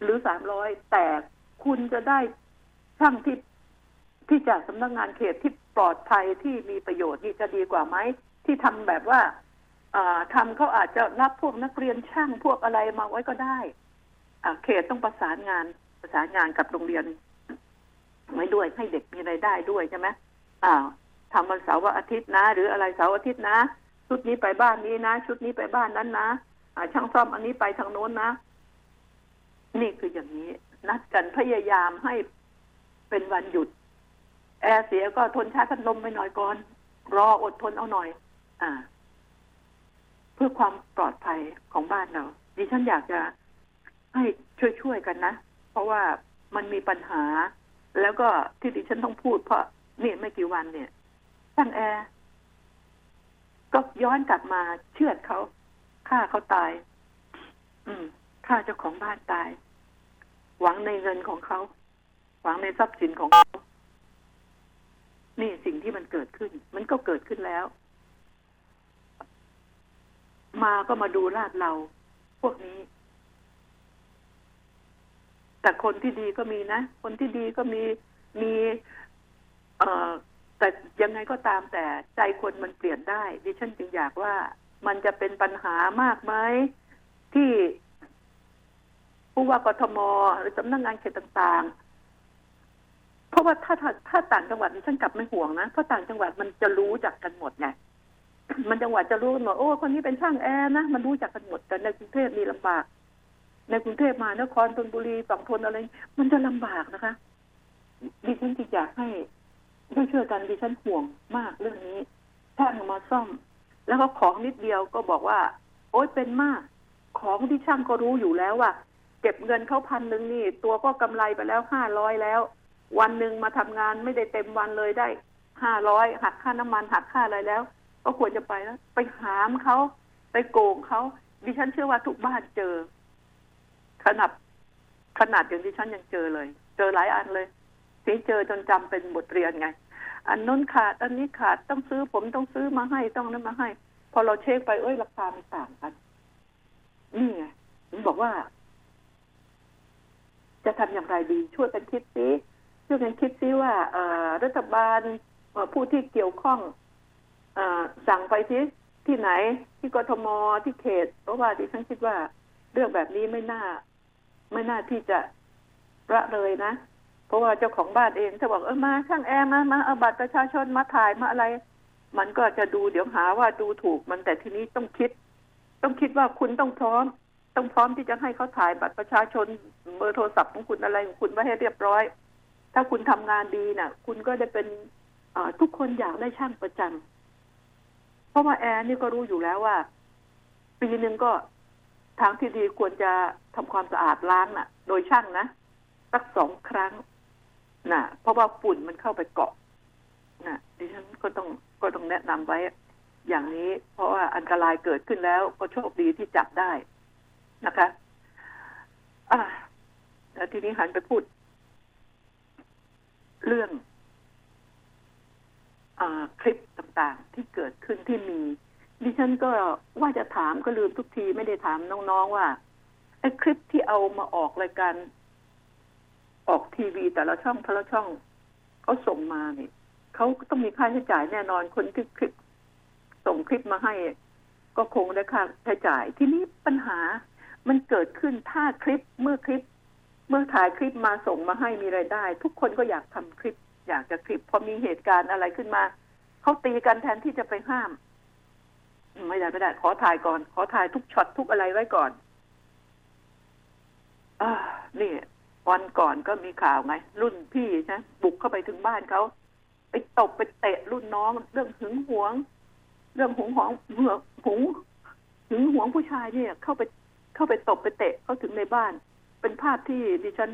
หรือสามร้อยแต่คุณจะได้ช่างที่ ที่จากสำนักงานเขตที่ปลอดภัยที่มีประโยชน์นี่จะดีกว่าไหมที่ทำแบบว่าอ่าทำเขาอาจจะรับพวกนักเรียนช่างพวกอะไรมาไว้ก็ได้เขตต้องประสานงานประสานงานกับโรงเรียนไว้ด้วยให้เด็กมีรายได้ด้วยใช่ไหมอ่าทำวันเสาร์วันอาทิตย์นะ หรืออะไรเสาร์อาทิตย์นะ ชุดนี้ไปบ้านนี้นะ ชุดนี้ไปบ้านนั้นนะอ่าช่างซ่อมอันนี้ไปทางโน้นนะ นี่คืออย่างนี้ นัดกันพยายามให้เป็นวันหยุด แอร์เสียก็ทนชาร์จพัดลมไปหน่อยก่อน รออดทนเอาหน่อย อ่า เพื่อความปลอดภัยของบ้านเรา ดิฉันอยากจะให้ช่วยๆกันนะ เพราะว่ามันมีปัญหา แล้วก็ที่ดิฉันต้องพูดเพราะนี่ไม่กี่วันเนี่ยช่างแอร์ก็ย้อนกลับมาเชือดเขาฆ่าเขาตาย อืมฆ่าเจ้าของบ้านตาย หวังในเงินของเขา หวังในทรัพย์สินของเขา นี่สิ่งที่มันเกิดขึ้น มันก็เกิดขึ้นแล้ว มาก็มาดูลาดเรา พวกนี้ แต่คนที่ดีก็มีนะ คนที่ดีก็มีมีเอ่อแต่ยังไงก็ตามแต่ใจคนมันเปลี่ยนได้ ดิฉันจึงอยากว่ามันจะเป็นปัญหามากไหมที่ผู้ว่ากทมหรือสำนักงานเขตต่างๆ ราะว่าถ้าถ้าถ้าต่างจังหวัดดิฉันกลับไม่ห่วงนะเพราะต่างจังหวัดมันจะรู้จักกันหมดไงมันจังหวัดจะรู้กันหมดโอ้คนนี้เป็นช่างแอร์นะมันรู้จักกันหมดแต่ในกรุงเทพนี่ลำบาก ในกรุงเทพมานครธนบุรีฝั่งทนอะไร มันจะลำบากนะคะดิฉันจึงอยากให้ได้ช่วยกันดิฉันห่วงมากเรื่องนี้ช่างมาซ่อม แล้วก็ของนิดเดียวก็บอกว่า โอ๊ยเป็นมาก ของที่ช่างก็รู้อยู่แล้วว่าเก็บเงินเขาพันหนึ่งนี่ ตัวก็กำไรไปแล้วห้าร้อยแล้ว วันหนึ่งมาทำงานไม่ได้เต็มวันเลยได้ห้าร้อยหักค่าน้ำมันหักค่าอะไรแล้ว ก็ควรจะไปแล้วไปหามเขาไปโกงเขาดิฉันเชื่อว่าทุกบ้านเจอ ขนาดขนาดอย่างดิฉันยังเจอเลย เจอหลายอันเลยที่เจอจนจำเป็นบทเรียนไง อันนู้นขาด อันนี้ขาดต้องซื้อผมต้องซื้อมาให้ต้องนั้นมาให้ พอเราเช็คไปเอ้ยราคามันต่างกันนี่ไงผมบอกว่า จะทำอย่างไรดีช่วยกันคิดซิ ช่วยกันคิดซิว่ารัฐบาลผู้ที่เกี่ยวข้องอสั่งไปที่ที่ไหน ที่กทมที่เขต เพราะว่าดิฉันคิดว่าเรื่องแบบนี้ไม่น่า ไม่น่าที่จะละเลยนะ เพราะว่าเจ้าของบ้านเองถ้าบอกเออมาช่างแอร์มามาเอาบัตรประชาชนมาถ่ายมาอะไร มันก็จะดูเดี๋ยวหาว่าดูถูกมันแต่ทีนี้ต้องคิด ต้องคิดว่าคุณต้องพร้อม ต้องพร้อมที่จะให้เขาถ่ายบัตรประชาชนเบอร์โทรศัพท์ของคุณอะไรของคุณไว้ให้เรียบร้อย ถ้าคุณทำงานดีน่ะ คุณก็ได้เป็นอทุกคนอยากได้ช่างประจำเพราะว่าแอร์นี่ก็รู้อยู่แล้วว่า ปีหนึ่งก็ทางที่ดีควรจะทำความสะอาดล้างน่ะ โดยช่างนะสักสองครั้งน่ะ เพราะว่าฝุ่นมันเข้าไปเกาะน่ะดิฉันก็ต้องก็ต้องแนะนำไว้ อย่างนี้ เพราะว่าอันตรายเกิดขึ้นแล้วก็โชคดีที่จับได้นะคะอ่าแล้วทีนี้หันไปพูด เรื่องอคลิปต่างๆ ที่เกิดขึ้นที่มี ดิฉันก็ว่าจะถามก็ลืมทุกทีไม่ได้ถามน้องๆว่าไอ้คลิปที่เอามาออกรายการออกทีวีแต่ละช่องแต่ละช่องเขาส่งมาเนี่ยเขาต้องมีค่าใช้จ่ายแน่นอนคนที่คลิปส่งคลิปมาให้ ก็คงได้ค่าใช้จ่าย ทีนี้ปัญหามันเกิดขึ้นถ้าคลิปเมื่อคลิป เมื่อถ่ายคลิปมาส่งมาให้มีไรายได้ ทุกคนก็อยากทำคลิป อยากจะคลิปพอมีเหตุการณ์อะไรขึ้นมาเขาตีกันแทนที่จะไปห้าม ไม่ได้ไม่ได้ ขอถ่ายก่อน ขอถ่ายทุกช็อตทุกอะไรไว้ก่อนอานี่วันก่อนก็มีข่าวไง รุ่นพี่ใช่บุกเข้าไปถึงบ้านเขาไปตบไปเตะรุ่นน้อง เรื่องหึงหวง เรื่องหงหองเหงือหงหึงหวงผู้ชายเนี่ย เข้าไปเข้าไปตบไปเตะเขาถึงในบ้าน เป็นภาพที่ดิฉัน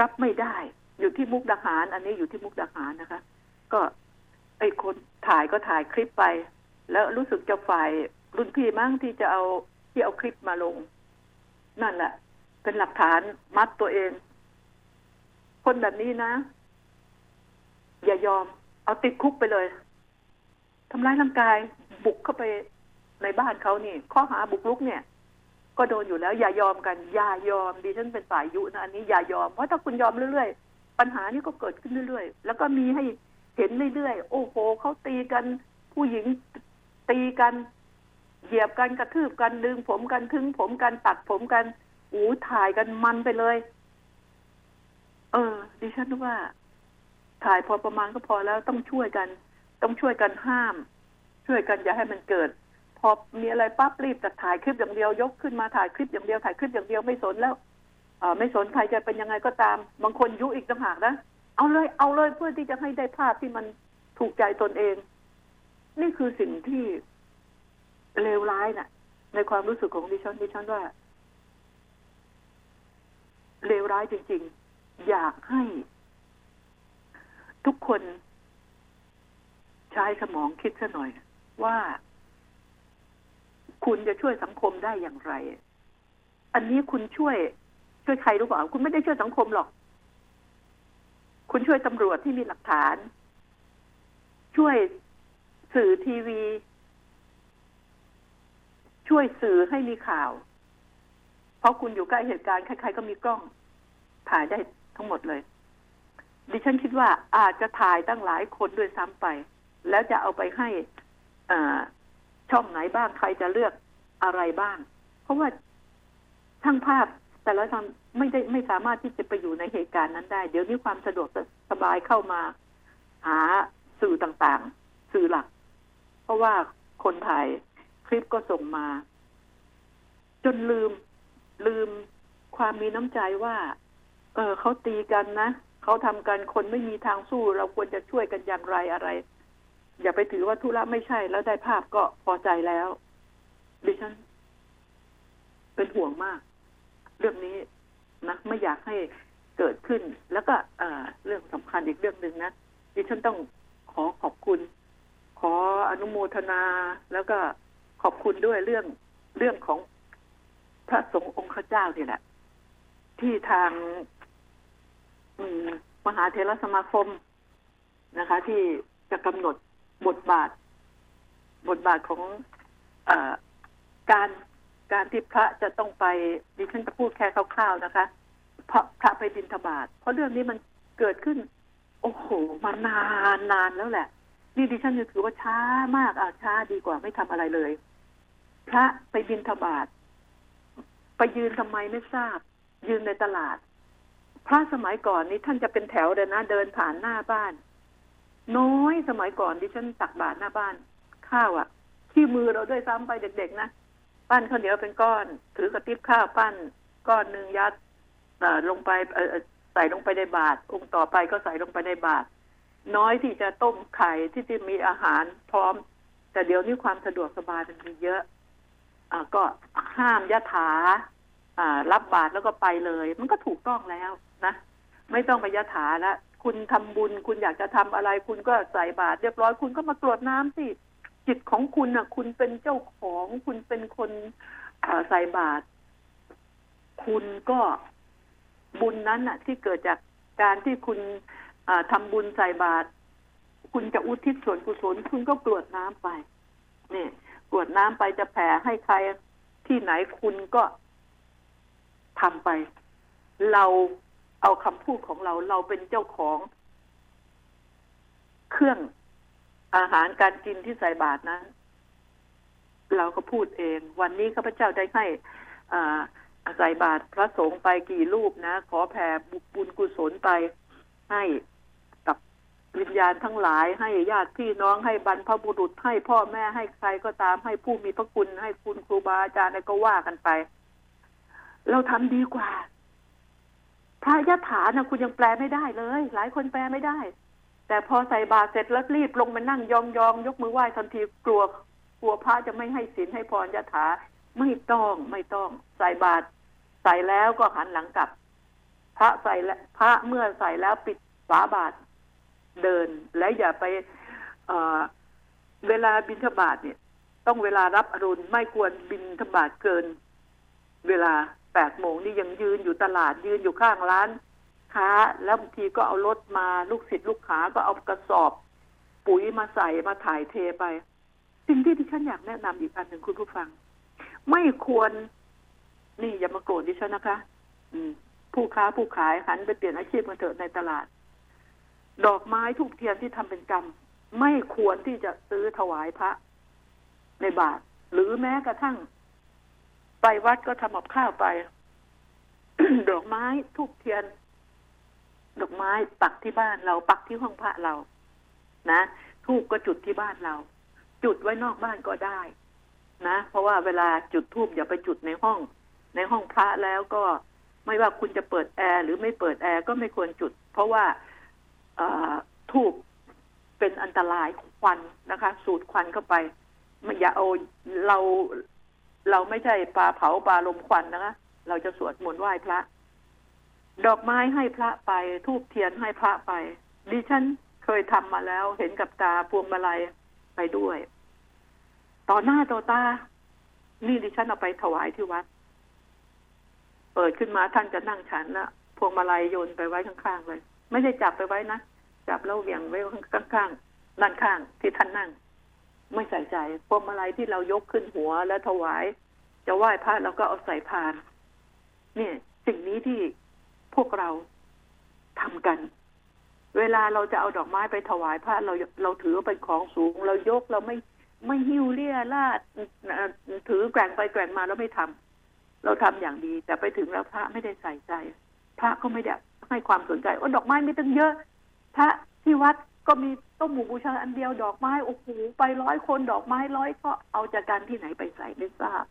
รับไม่ได้ อยู่ที่มุกดาหาร อันนี้อยู่ที่มุกดาหารนะคะ ก็ไอ้คนถ่ายก็ถ่ายคลิปไป แล้วรู้สึกจะฝ่ายรุ่นพี่มั้งที่จะเอาที่เอาคลิปมาลง นั่นแหละ เป็นหลักฐานมัดตัวเอง คนแบบนี้นะ อย่ายอม เอาติดคุกไปเลยทำร้ายร่างกายบุกเข้าไปในบ้านเขานี่ ข้อหาบุกรุกเนี่ย ก็โดนอยู่แล้ว อย่ายอมกัน อย่ายอมดิฉันเป็นฝ่ายยุนะอันนี้อย่ายอมเพราะถ้าคุณยอมเรื่อยๆ ปัญหานี้ก็เกิดขึ้นเรื่อยๆ แล้วก็มีให้เห็นเรื่อยๆ โอ้โหเขาตีกัน ผู้หญิงตีกัน เหยียบกันกระทืบกันดึงผมกันทึงผมกันตัดผมกันอูถ่ายกันมันไปเลย เออ ดิฉันว่า ถ่ายพอประมาณก็พอแล้วต้องช่วยกัน ต้องช่วยกันห้าม ช่วยกันอย่าให้มันเกิด พอมีอะไรปั๊บรีบจะถ่ายคลิปอย่างเดียวยกขึ้นมาถ่ายคลิปอย่างเดียวถ่ายคลิปอย่างเดียวไม่สนแล้วอไม่สนใครจะเป็นยังไงก็ตาม บางคนยุอีกต่างหากนะเอาเลยเอาเลยเพื่อที่จะให้ได้ภาพที่มันถูกใจตนเอง นี่คือสิ่งที่เลวร้ายน่ะ ในความรู้สึกของดิฉันดิฉันว่าเลวร้ายจริง ๆ อยากให้ทุกคนใช้สมองคิดซะหน่อยว่า คุณจะช่วยสังคมได้อย่างไร อันนี้คุณช่วย ช่วยใครรู้เปล่า คุณไม่ได้ช่วยสังคมหรอก คุณช่วยตำรวจที่มีหลักฐาน ช่วยสื่อทีวี ช่วยสื่อให้มีข่าว เพราะคุณอยู่ใกล้เหตุการณ์ใครๆก็มีกล้อง ถ่ายได้ทั้งหมดเลย ดิฉันคิดว่าอาจจะถ่ายตั้งหลายคนด้วยซ้ำไป แล้วจะเอาไปให้อ่า ช่องไหนบ้างใครจะเลือกอะไรบ้าง เพราะว่าช่างภาพแต่ละทำไม่ได้ไม่สามารถที่จะไปอยู่ในเหตุการณ์นั้นได้ เดี๋ยวนี้ความสะดวกสบายเข้ามา หาสื่อต่างๆ สื่อหลัก เพราะว่าคนถ่ายคลิปก็ส่งมา จนลืมลืมความมีน้ำใจว่า เออเขาตีกันนะเขาทำกันคนไม่มีทางสู้ เราควรจะช่วยกันอย่างไรอะไร อย่าไปถือว่าธุระไม่ใช่แล้วได้ภาพก็พอใจแล้ว ดิฉัน เป็นห่วงมาก เรื่องนี้นะไม่อยากให้เกิดขึ้น แล้วก็เเรื่องสำคัญอีกเรื่องหนึ่งนะดิฉันต้องขอขอบคุณ ขออนุโมทนา แล้วก็ขอบคุณด้วยเรื่องเรื่องของพระสงฆ์องค์ข้าเจ้านี่แหละ ที่ทางมมหาเทรสมาคมนะคะ ที่จะกำหนด บทบาท บทบาทของอการการที่พระจะต้องไปดิฉันจะพูดแค่คร่าวๆนะคะพระพระไปบิณฑบาตเพราะเรื่องนี้มันเกิดขึ้น โอ้โหมานานนานแล้วแหละ นี่ดิฉันถือว่าช้ามากอะช้าดีกว่าไม่ทำอะไรเลย พระไปบิณฑบาตไปยืนทำไมไม่ทราบ ยืนในตลาด พระสมัยก่อนนี้ท่านจะเป็นแถวเลยนะ เดินผ่านหน้าบ้าน น้อยสมัยก่อนดิฉันตักบาตรหน้าบ้านข้าวอะ่ะ ที่มือเราด้วยซ้ำไปเด็กๆนะปั้นข้าวเหนียวเป็นก้อน ถือกระติบข้าวปั้น ก้อนหนึ่งยัดลงไปใส่ลงไปในบาตรองค์ต่อไปก็ใส่ลงไปในบาตรน้อยที่จะต้มไข่ที่จะมีอาหารพร้อม แต่เดี๋ยวนี้ความสะดวกสบายมันมีเยอะอ่าก็ห้ามยะถาอ่า รับบาตรแล้วก็ไปเลย มันก็ถูกต้องแล้วนะ ไม่ต้องไปยะถาแล้ว คุณทำบุญ คุณอยากจะทำอะไร คุณก็ใส่บาตรเรียบร้อยคุณก็มากรวดน้ำสิจิตของคุณอะ คุณเป็นเจ้าของ คุณเป็นคนใส่บาตรคุณก็บุญนั้นอะ ที่เกิดจากการที่คุณทำบุญใส่บาตรคุณจะอุทิศส่วนกุศลคุณก็กรวดน้ำไปเนี่ยกรวดน้ำไปจะแผ่ให้ใครที่ไหนคุณก็ทำไป เรา เอาคำพูดของเราเราเป็นเจ้าของ เครื่องอาหารการกินที่ใส่บาตรนั้น เราก็พูดเอง วันนี้ข้าพเจ้าได้ให้อ่าใส่บาตรพระสงฆ์ไปกี่รูปนะ ขอแผ่บุญกุศลไปให้กับวิญญาณทั้งหลาย ให้ญาติพี่น้องให้บรรพบุรุษให้พ่อแม่ให้ใครก็ตามให้ผู้มีพระคุณให้คุณครูบาอาจารย์ก็ว่ากันไป เราทำดีกว่า ระยะถานะคุณยังแปลไม่ได้เลย หลายคนแปลไม่ได้ แต่พอใส่บาตรเสร็จแล้วรีบลงมานั่งยองยองยกมือไหว้ทันทีกลัวกลัวพระจะไม่ให้ศีลให้พรยะถาไม่ต้องไม่ต้อง ใส่บาตรใส่แล้วก็หันหลังกลับ พระใส่แล้วพระเมื่อใส่แล้วปิดฝาบาทเดิน และอย่าไปเเวลาบินทบาทเนี่ย ต้องเวลารับอรุณไม่ควรบินทบาทเกิน เวลา แปดโมงนี่ยังยืนอยู่ตลาดยืนอยู่ข้างร้านค้า แล้วบางทีก็เอารถมาลูกศิษย์ลูกค้าก็เอากระสอบ ปุ๋ยมาใส่มาถ่ายเทไป สิ่งที่ที่ฉันอยากแนะนำอีกอันหนึ่งคุณผู้ฟัง ไม่ควร นี่อย่ามาโกรธดิฉันนะคะ อืม ผู้ค้าผู้ขายหันไปเปลี่ยนอาชีพมาเถอะในตลาด ดอกไม้ทุกเทียนที่ทำเป็นกรรม ไม่ควรที่จะซื้อถวายพระในบาท หรือแม้กระทั่ง ไปวัดก็ทำกับข้าวไป ดอกไม้ทุกเทียน ดอกไม้ปักที่บ้านเรา ปักที่ห้องพระเรา นะทูกก็จุดที่บ้านเรา จุดไว้นอกบ้านก็ได้ นะเพราะว่าเวลาจุดทูบอย่าไปจุดในห้อง ในห้องพระแล้วก็ไม่ว่าคุณจะเปิดแอร์หรือไม่เปิดแอร์ก็ไม่ควรจุด เพราะว่าทูบเป็นอันตรายควันนะคะ สูดควันเข้าไปไม่อย่าเอาเรา เราไม่ใช่ปลาเผาปลาลมควันนะคะ เราจะสวดมนต์ไหว้พระ ดอกไม้ให้พระไปทูบเทียนให้พระไป ดิฉันเคยทำมาแล้ว เห็นกับตาพวงมาลัยไปด้วย ต่อหน้าต่อตา นี่ดิฉันเอาไปถวายที่วัด เปิดขึ้นมาท่านจะนั่งฉันละพวงมาลัยโยนไปไว้ข้างๆเลย ไม่ได้จับไปไว้นะจับแล้วเหวี่ยงไว้ข้างๆด้านข้างที่ท่านนั่ง ไม่ใส่ใจพวงมาลัยที่เรายกขึ้นหัวแล้วถวาย จะไหว้พระเราก็เอาใส่พาน เนี่ย สิ่งนี้ที่พวกเราทำกัน เวลาเราจะเอาดอกไม้ไปถวายพระเราเราถือเป็นของสูง เรายกเราไม่ไม่หิ้วเลี่ยลาดถือแกว่งไปแกว่งมาแล้วไม่ทำเราทำอย่างดี แต่ไปถึงแล้วพระไม่ได้ใส่ใจ พระก็ไม่ได้ให้ความสนใจว่าดอกไม้ไม่ตั้งเยอะ พระที่วัดก็มี ต้มหมูบูชาอันเดียวดอกไม้โอ้โหไปร้อยคนดอกไม้ร้อยก็เอาจากการที่ไหนไปใส่ไม่ทราบ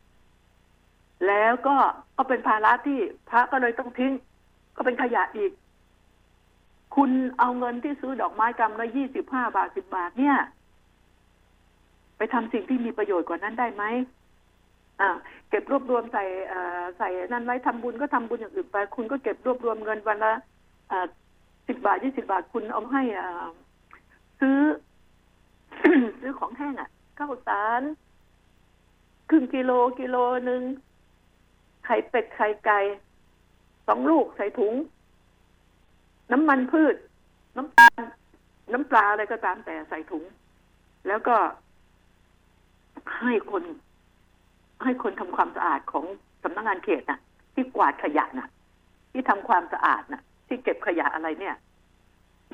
แล้วก็ก็เป็นภาระที่พระก็เลยต้องทิ้ง ก็เป็นขยะอีก คุณเอาเงินที่ซื้อดอกไม้กำละยี่สิบห้าบาทสิบบาทเนี่ย ไปทำสิ่งที่มีประโยชน์กว่านั้นได้ไหมอ่าเก็บรวบรวมใส่ใส่นั่นไว้ทำบุญก็ทำบุญอย่างอื่นไป คุณก็เก็บรวบรวมเงินวันละสิบบาทยี่สิบาทคุณเอาให้อ่า ซื้อ ซื้อของแห้งอะข้าวสารครึ่งกิโลกิโลหนึ่งไข่เป็ดไข่ไก่สองลูกใส่ถุง น้ำมันพืช น้ำตาลน้ำปลาอะไรก็ตามแต่ใส่ถุง แล้วก็ให้คน ให้คนทำความสะอาดของสำนักงานเขตน่ะ ที่กวาดขยะน่ะ ที่ทำความสะอาดน่ะ ที่เก็บขยะอะไรเนี่ย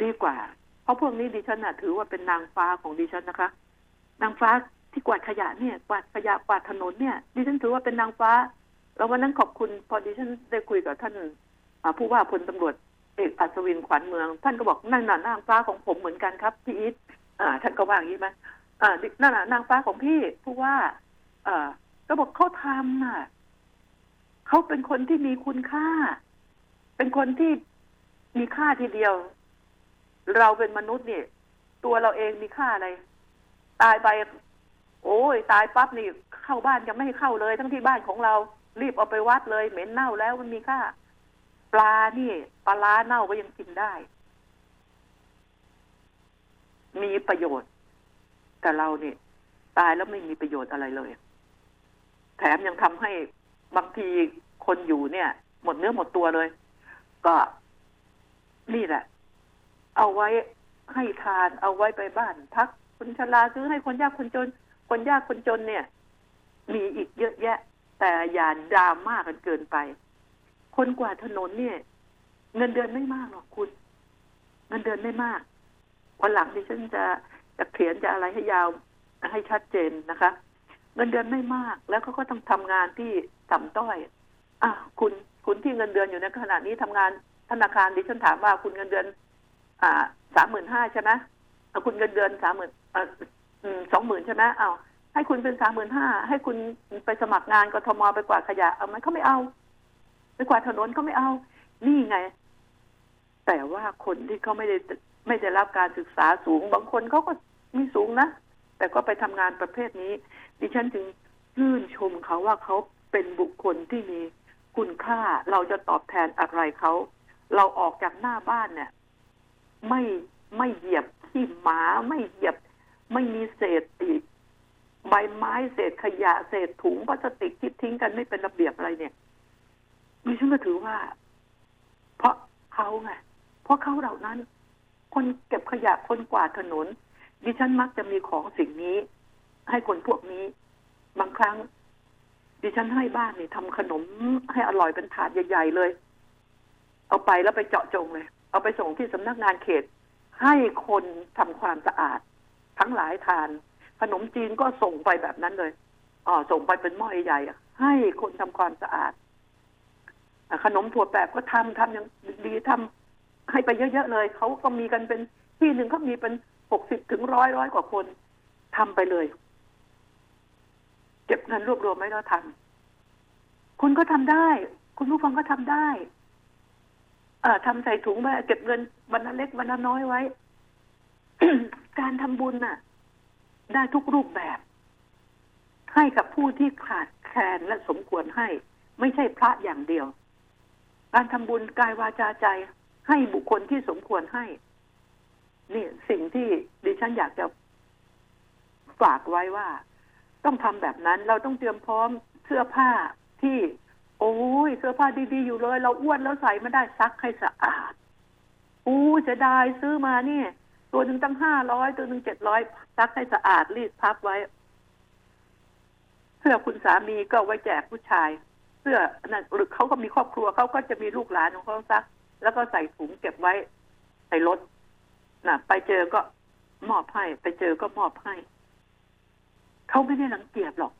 ดีกว่า เพราะพวกนี้ดิฉันน่ะถือว่าเป็นนางฟ้าของดิฉันนะคะ นางฟ้าที่กวาดขยะเนี่ย กวาดขยะกวาดถนนเนี่ย ดิฉันถือว่าเป็นนางฟ้า แล้ววันนั้นขอบคุณพอดิฉันได้คุยกับท่านผู้ว่าพลตำรวจเอกอัศวินขวัญเมือง ท่านก็บอกนั่นน่ะนางฟ้าของผมเหมือนกันครับพี่อีทอ่าท่านก็ว่าอย่างนี้ไหมนั่นน่ะนางฟ้าของพี่ผู้ว่าอ่าก็บอกเขาทำน่ะเขาเป็นคนที่มีคุณค่า เป็นคนที่มีค่าทีเดียว เราเป็นมนุษย์เนี่ย ตัวเราเองมีค่าอะไร ตายไป โอ้ย ตายปั๊บนี่เข้าบ้านยังไม่ให้เข้าเลย ทั้งที่บ้านของเรา รีบเอาไปวัดเลย เหม็นเน่าแล้วมันมีค่า ปลานี่ปลาล้าเน่าก็ยังกินได้ มีประโยชน์ แต่เราเนี่ยตายแล้วไม่มีประโยชน์อะไรเลย แถมยังทำให้บางทีคนอยู่เนี่ย หมดเนื้อหมดตัวเลย ก็นี่แหละ เอาไว้ให้ทานเอาไว้ไปบ้าน พักคนชราซื้อให้คนยากคนจน คนยากคนจนเนี่ย มีอีกเยอะแยะ แต่อย่าดราม่ากันเกินไป คนกว่าถนนเนี่ย เงินเดือนไม่มากหรอกคุณ เงินเดือนไม่มากวันหลังดิฉันจะจะเขียนจะอะไรให้ยาวให้ชัดเจนนะคะ เงินเดือนไม่มาก แล้วเขาก็ต้องทำงานที่ต่ำต้อย อะคุณคุณที่เงินเดือนอยู่ในขณะนี้ทำงานธนาคารดิฉันถามว่าคุณเงินเดือน อ่าสามหมื่นห้าใช่ไหมคุณเงินเดือนสามหมื่นสองหมื่นใช่ไหมเอาให้คุณเป็นสามหมื่นห้าให้คุณไปสมัครงานกทมไปกวาดขยะเอาไหมเขาไม่เอา ไปกวาดถนนเขาไม่เอา นี่ไง แต่ว่าคนที่เขาไม่ได้ไม่ได้รับการศึกษาสูง บางคนเขาก็มีสูงนะแต่ก็ไปทำงานประเภทนี้ ดิฉันจึงยื่นชมเขาว่าเขาเป็นบุคคลที่มีคุณค่า เราจะตอบแทนอะไรเขา เราออกจากหน้าบ้านเนี่ย ไม่ไม่เหยียบขี้หมาไม่เหยียบ ไม่มีเศษอีกใบไม้เศษขยะเศษถุงพลาสติกที่ทิ้งกันไม่เป็นระเบียบอะไรเนี่ยดิฉันก็ถือว่า เพราะเขาไงเพราะเขาเหล่านั้น คนเก็บขยะคนกวาดถนน ดิฉันมักจะมีของสิ่งนี้ ให้คนพวกนี้ บางครั้ง ดิฉันให้บ้านนี่ทำขนมให้อร่อยเป็นถาดใหญ่ ๆ เลย เอาไปแล้วไปเจาะจงเลย เอาไปส่งที่สำนักงานเขต ให้คนทำความสะอาด ทั้งหลายทาน ขนมจีนก็ส่งไปแบบนั้นเลยอ๋อส่งไปเป็นหม้อใหญ่ให้คนทำความสะอาดขนมถั่วแปบก็ทำทำอย่างดีทำให้ไปเยอะ ๆ เลยเขาก็มีกันเป็นที่หนึ่งเขามีเป็นหกสิบถึงร้อยร้อยกว่าคนทำไปเลย เก็บเงินรวบรวมไว้แล้วทำคุณก็ทำได้ คุณผู้ฟังก็ทำได้ เอ่อทำใส่ถุงไว้เก็บเงินวันละเล็กวันละน้อยไว้ การทำบุญน่ะ ได้ทุกรูปแบบ ให้กับผู้ที่ขาดแคลนและสมควรให้ ไม่ใช่พระอย่างเดียว การทำบุญกายวาจาใจ ให้บุคคลที่สมควรให้ นี่สิ่งที่ดิฉันอยากจะฝากไว้ว่า ต้องทำแบบนั้น เราต้องเตรียมพร้อมเสื้อผ้าที่ โอ้ยเสื้อผ้าดีๆอยู่เลย เราอ้วนแล้วใส่ไม่ได้ซักให้สะอาดอู้จะได้ซื้อมาเนี่ย ตัวหนึ่งตั้งห้าร้อยตัวหนึ่งเจ็ดร้อยซักให้สะอาดรีดพับไว้ เสื้อคุณสามีก็ไว้แจกผู้ชาย เสื้อนั่นหรือเขาก็มีครอบครัวเขาก็จะมีลูกหลานของเขาซัก แล้วก็ใส่ถุงเก็บไว้ในรถน่ะไปเจอก็มอบให้ ไปเจอก็มอบให้เขาไม่ได้รังเกียจหรอก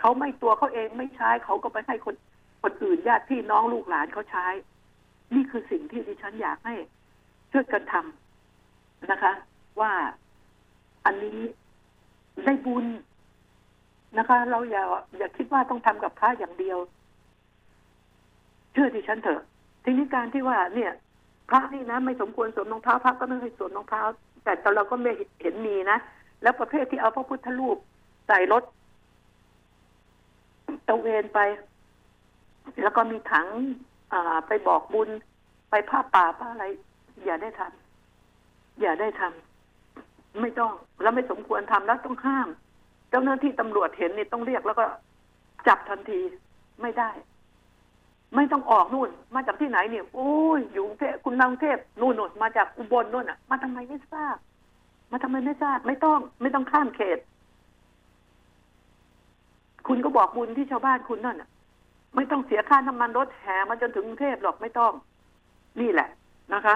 เขาไม่ตัวเขาเองไม่ใช้เขาก็ไปให้คน คนอื่นญาติพี่น้องลูกหลานเขาใช้ นี่คือสิ่งที่ดิฉันอยากให้ช่วยกันทำนะคะ ว่าอันนี้ได้บุญนะคะ เราอย่าอย่าคิดว่าต้องทำกับพระอย่างเดียว เชื่อดิฉันเถอะ ทีนี้การที่ว่า เนี่ย พระนี่นะไม่สมควรสวมรองเท้าพระก็ไม่ให้สวมรองเท้า แต่เราก็ไม่เห็นมีนะแล้วประเภทที่เอาพระพุทธรูปใส่รถตระเวนไป แล้วก็มีถังไปบอกบุญไปผ้าป่าผ้าอะไร อย่าได้ทำอย่าได้ทำไม่ต้อง แล้วไม่สมควรทำแล้วต้องห้าม เจ้าหน้าที่ตำรวจเห็นนี่ต้องเรียกแล้วก็จับทันทีไม่ได้ ไม่ต้องออกนู่น มาจากที่ไหนเนี่ยโอ้ยอยู่เทพคุณมางเทพนู่นนู่นมาจากอุบลนู่นอะ มาทำไมไม่ทราบ มาทำไมไม่ทราบ ไม่ต้อง ไม่ต้องข้ามเขต คุณก็บอกบุญที่ชาวบ้านคุณนั่นอะ ไม่ต้องเสียค่าน้ำมันรถแห่มาจนถึงกรุงเทพหรอกไม่ต้อง นี่แหละนะคะ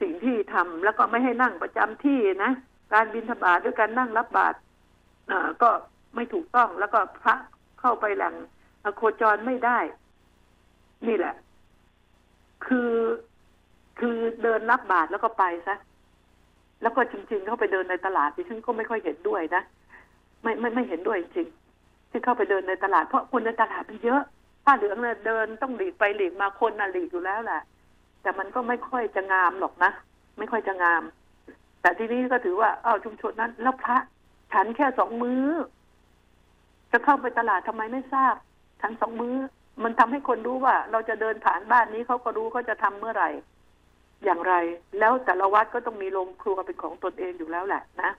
สิ่งที่ทำแล้วก็ไม่ให้นั่งประจำที่นะการบินทบาทด้วยการนั่งรับบาตรก็ไม่ถูกต้องแล้วก็พระเข้าไปแหล่งโคจรไม่ได้ นี่แหละ คือคือเดินรับบาตรแล้วก็ไปซะแล้วก็จริง ๆ เข้าไปเดินในตลาดดิฉันก็ไม่ค่อยเห็นด้วยนะไม่ไม่ไม่เห็นด้วยจริงที่เข้าไปเดินในตลาดเพราะคนในตลาดมันเยอะ ผ้าเหลืองเนี่ยเดินต้องหลีกไปหลีกมาคนน่ะหลีกอยู่แล้วแหละแต่มันก็ไม่ค่อยจะงามหรอกนะไม่ค่อยจะงาม แต่ทีนี้ก็ถือว่าอ้าวชุมชนนั้น แล้วพระฉันแค่สองมือ้อ จะเข้าไปตลาดทำไมไม่ทราบฉันสองมือ้อ มันทำให้คนรู้ว่า เราจะเดินผ่านบ้านนี้เขาก็รู้เขาจะทำเมื่อไหร่ อย่างไร แล้วแต่ละวัดก็ต้องมีโรงครัวเป็นของตนเองอยู่แล้วแหละนะ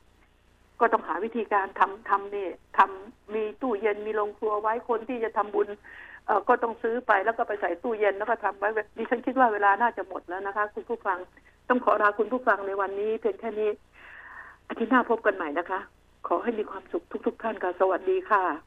ก็ต้องหาวิธีการทำทำนี่ทำมีตู้เย็นมีโรงครัวไว้คนที่จะทำบุญ ก็ต้องซื้อไปแล้วก็ไปใส่ตู้เย็นแล้วก็ทำไว้ดิฉันคิดว่าเวลาน่าจะหมดแล้วนะคะ คุณผู้ฟังต้องขอลาคุณผู้ฟังในวันนี้เพียงแค่นี้อาทิตย์หน้าพบกันใหม่นะคะ ขอให้มีความสุขทุก ๆ ท่านค่ะ สวัสดีค่ะ